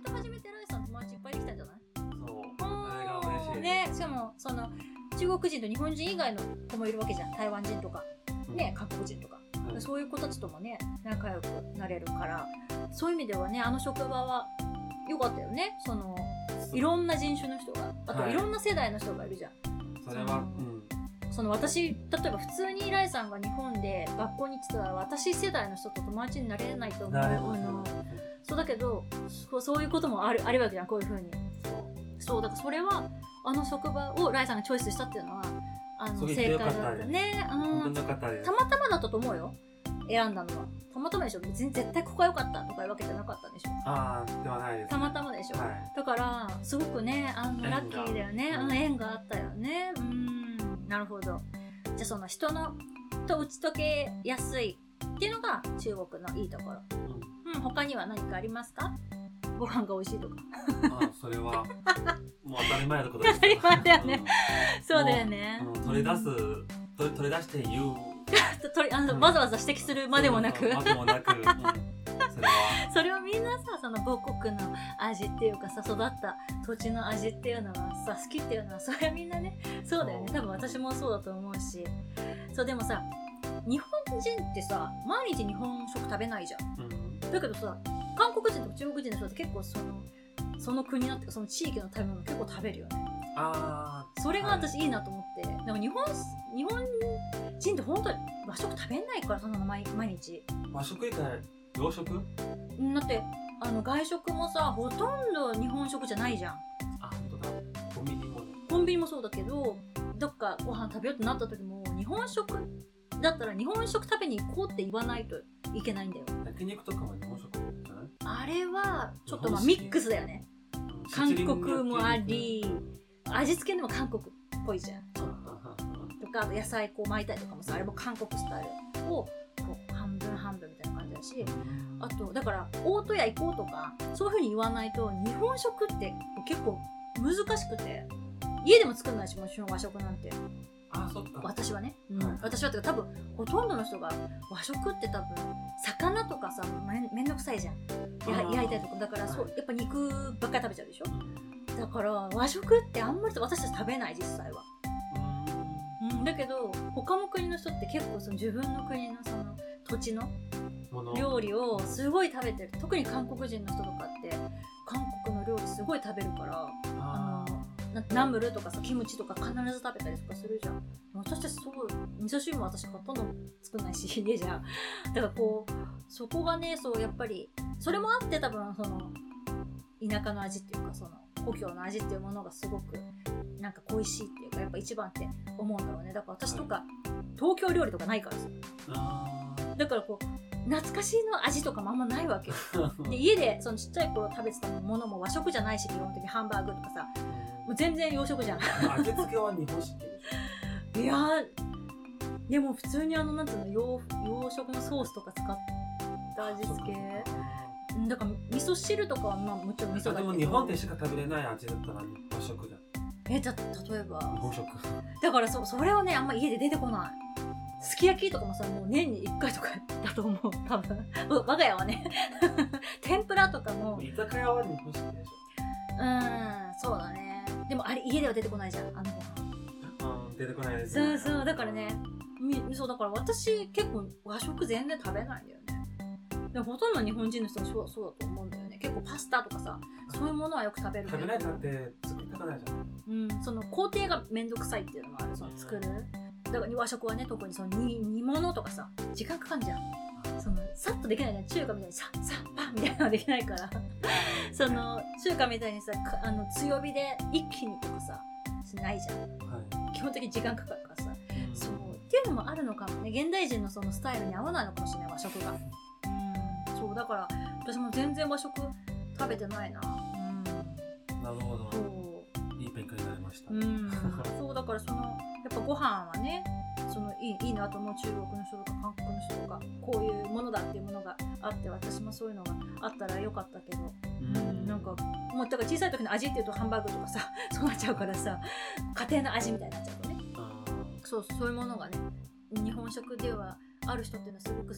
イト始めてライさん友達いっぱいできたんじゃない？そうそれが嬉しい。ねしかもその中国人と日本人以外の子もいるわけじゃん。台湾人とか。うん。ね韓国人とか、うん。そういう子たちともね仲良くなれるから。そういう意味ではねあの職場は良かったよね。そのいろんな人種の人が。あとはい。いろんな世代の人がいるじゃん、それはうんその私例えば普通にライさんが日本で学校に行ってたら私世代の人と友達になれないと思うあのそうだけどそういうこともあるあるわけじゃんこういうふうに。そうだからそれはあの職場をライさんがチョイスしたっていうのはあの正解だったね。うん。たまたまだったと思うよ。選んだのは。たまたまでしょ。別に絶対ここが良かったとかいうわけじゃなかったんでしょ。ああではないですたまたまでしょ、はい。だからすごくねあのラッキーだよね。縁があったよね。うんなるほど。じゃあその人のと打ち解けやすいっていうのが中国のいいところ。うん。うん他には何かありますか？ご飯が美味しいとか。あそれは もう当たり前のことです当たり前だよね。そうだよね、うんうん取り出す取り取り出して言う。とりあの、うんわざわざ指摘するまでもなく。までもなく、うん。それは。それをみんなさその母国の味っていうかさ育った土地の味っていうのはさ好きっていうのはそれはみんなねそうだよね。多分私もそうだと思うし。そうでもさ日本人ってさ毎日日本食食べないじゃん。うん。だけどさ韓国人とか中国人の人って結構そのその国のっていうかその地域の食べ物結構食べるよね。あそれが私いいなと思って、なんか日本日本人って本当に和食食べないからそんなの毎毎日。ー和食以外洋食？うんだってあの外食もさほとんど日本食じゃないじゃん。あ本当だ。コンビニもコンビニもそうだけどどっかご飯食べようってなった時も日本食？だったら日本食食べに行こうって言わないといけないんだよ。焼肉とかも日本食じゃない？あれはちょっとまあミックスだよね。うん。韓国もあ焼り味付けでも韓国っぽいじゃん。ちょっと肉とか野菜こう巻いたりとかもさあれも韓国スタイル。をしあとだから大戸屋行こうとかそういうふうに言わないと日本食って結構難しくて家でも作んないしもちろん和食なんて。あそっか。私はね、うん。はい。私はって多分ほとんどの人が和食って多分魚とかさめめんどくさいじゃん。焼いたりとか。だからそう、はい。やっぱ肉ばっかり食べちゃうでしょ？うんだから和食ってあんまり私たち食べない実際は、うん、だけど他の国の人って結構その自分の国のその土地の料理をすごい食べてる。特に韓国人の人とかって韓国の料理すごい食べるからあなナムルとかさキムチとか必ず食べたりとかするじゃん。私たちそう味噌汁も私ほとんど作んないし家じゃ。だからこうそこがねそうやっぱりそれもあって多分その田舎の味っていうかその故郷の味っていうものがすごくなんか恋しいっていうかやっぱ一番って思うんだろうね。だから私とか、東京料理とかないからさ。あだからこう懐かしいの味とかもあんまないわけ で家でそのちっちゃい頃食べてたものも和食じゃないし基本的にハンバーグとかさもう全然洋食じゃん。味付けは日本式 いやーでも普通にあのなんていうの洋洋食のソースとか使ったょ味付け。だから味噌汁とかはまあもちろん味噌だけどあでも日本でしか食べれない味だったら和食じゃん。えじゃ例えば。日本食。だからそそれはねあんま家で出てこないすき焼きとかもさもう年に1回とかだと思う多分。我が家はね。天ぷらとかも。居酒屋は日本式でしょ。うんそうだね。でもあれ家では出てこないじゃんあのご飯うん出てこないですそうそうだからねみそうだから私結構和食全然食べないんだよね。でもほとんど日本人の人はそうそうだと思うんだよね。結構パスタとかさそういうものはよく食べる食べないだって作りたくないじゃん。うん、その工程がめんどくさいっていうのもあるその作るだから和食はね特にその煮煮物とかさ時間かかんじゃん。そのさっとできないじゃん。中華みたいにささパンみたいなのはできないから。その中華みたいにさかあの強火で一気にとかさしないじゃん。は基本的に時間かかるからさ。いそう。っていうのもあるのかもね。現代人のそのスタイルに合わないのかもしれない和食が。うん。そうだから私も全然和食食べてないな。うん。なるほど。そう。いい勉強になりました。うん、そうだからそのやっぱご飯はねそのいいいいなと思う中国の人とか韓国の人とかこういうものだっていうものがあって私もそういうのがあったらよかったけど、うん、なんかもうだから小さい時の味っていうとハンバーグとかさ そうなっちゃうからさ家庭の味みたいになっちゃうとね。あそうそういうものがね日本食ではある人っていうのはすごく